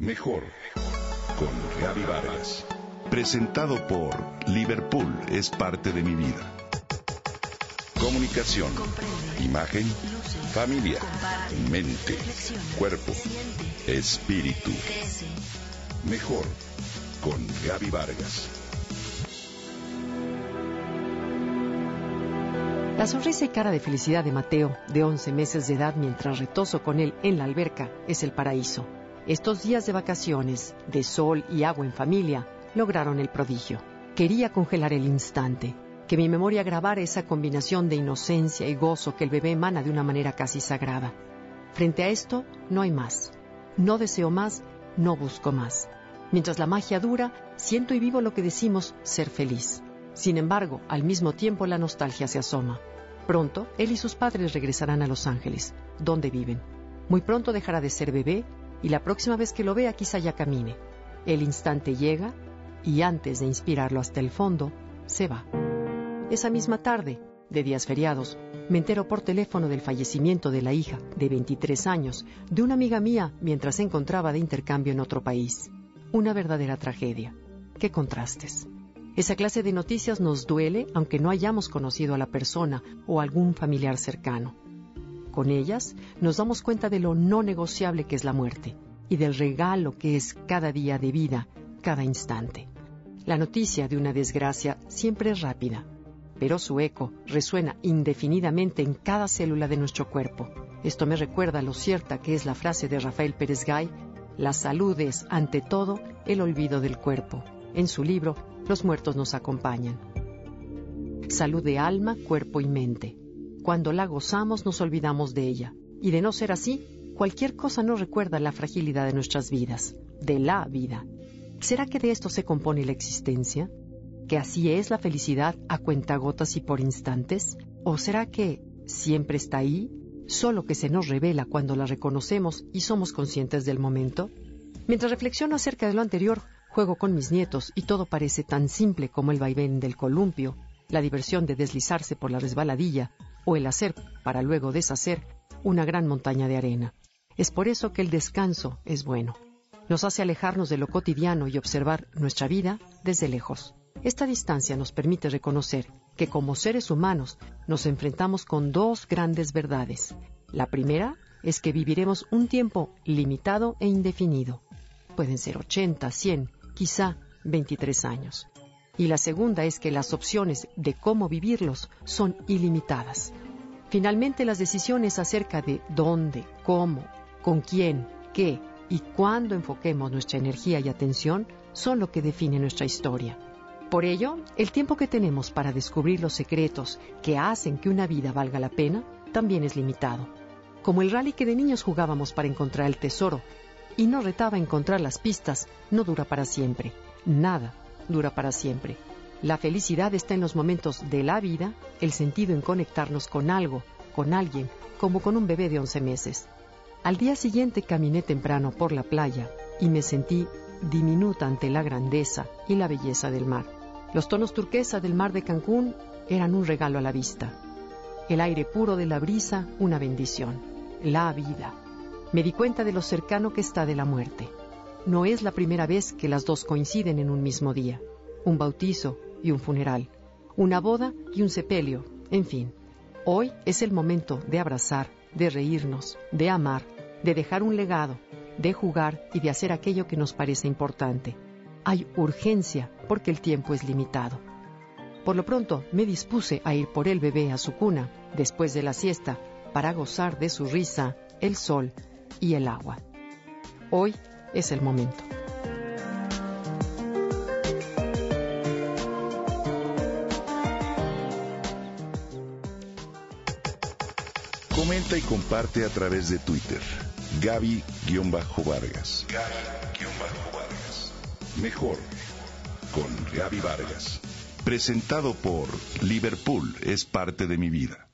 Mejor con Gaby Vargas. Presentado por Liverpool es parte de mi vida. Comunicación, imagen, familia, mente, cuerpo, espíritu. Mejor con Gaby Vargas. La sonrisa y cara de felicidad de Mateo, de 11 meses de edad, mientras retoso con él en la alberca, es el paraíso. Estos días de vacaciones, de sol y agua en familia, lograron el prodigio. Quería congelar el instante, que mi memoria grabara esa combinación de inocencia y gozo que el bebé emana de una manera casi sagrada. Frente a esto, no hay más. No deseo más, no busco más. Mientras la magia dura, siento y vivo lo que decimos ser feliz. Sin embargo, al mismo tiempo la nostalgia se asoma. Pronto, él y sus padres regresarán a Los Ángeles, donde viven. Muy pronto dejará de ser bebé y la próxima vez que lo vea quizá ya camine. El instante llega y antes de inspirarlo hasta el fondo, se va. Esa misma tarde, de días feriados, me entero por teléfono del fallecimiento de la hija, de 23 años, de una amiga mía mientras se encontraba de intercambio en otro país. Una verdadera tragedia. Qué contrastes. Esa clase de noticias nos duele aunque no hayamos conocido a la persona o algún familiar cercano. Con ellas nos damos cuenta de lo no negociable que es la muerte y del regalo que es cada día de vida, cada instante. La noticia de una desgracia siempre es rápida, pero su eco resuena indefinidamente en cada célula de nuestro cuerpo. Esto me recuerda lo cierta que es la frase de Rafael Pérez Gay, la salud es, ante todo, el olvido del cuerpo. En su libro, Los muertos nos acompañan. Salud de alma, cuerpo y mente. Cuando la gozamos nos olvidamos de ella. Y de no ser así, cualquier cosa nos recuerda la fragilidad de nuestras vidas, de la vida. ¿Será que de esto se compone la existencia? ¿Que así es la felicidad a cuentagotas y por instantes? ¿O será que siempre está ahí, solo que se nos revela cuando la reconocemos y somos conscientes del momento? Mientras reflexiono acerca de lo anterior, juego con mis nietos y todo parece tan simple como el vaivén del columpio, la diversión de deslizarse por la resbaladilla o el hacer para luego deshacer una gran montaña de arena. Es por eso que el descanso es bueno. Nos hace alejarnos de lo cotidiano y observar nuestra vida desde lejos. Esta distancia nos permite reconocer que como seres humanos nos enfrentamos con dos grandes verdades. La primera es que viviremos un tiempo limitado e indefinido. Pueden ser 80, 100, quizá 23 años y la segunda es que las opciones de cómo vivirlos son ilimitadas. Finalmente, las decisiones acerca de dónde, cómo, con quién, qué y cuándo enfoquemos nuestra energía y atención son lo que define nuestra historia. Por ello, el tiempo que tenemos para descubrir los secretos que hacen que una vida valga la pena también es limitado. Como el rally que de niños jugábamos para encontrar el tesoro y no retaba encontrar las pistas, no dura para siempre. Nada dura para siempre. La felicidad está en los momentos de la vida, el sentido en conectarnos con algo, con alguien, como con un bebé de 11 meses. Al día siguiente caminé temprano por la playa y me sentí diminuta ante la grandeza y la belleza del mar. Los tonos turquesa del mar de Cancún eran un regalo a la vista. El aire puro de la brisa, una bendición. La vida. Me di cuenta de lo cercano que está de la muerte. No es la primera vez que las dos coinciden en un mismo día. Un bautizo y un funeral. Una boda y un sepelio. En fin, hoy es el momento de abrazar, de reírnos, de amar, de dejar un legado, de jugar y de hacer aquello que nos parece importante. Hay urgencia porque el tiempo es limitado. Por lo pronto me dispuse a ir por el bebé a su cuna después de la siesta para gozar de su risa, el sol y el agua. Hoy es el momento. Comenta y comparte a través de Twitter. Gaby-Vargas. Gaby-Vargas. Mejor con Gaby Vargas. Presentado por Liverpool es parte de mi vida.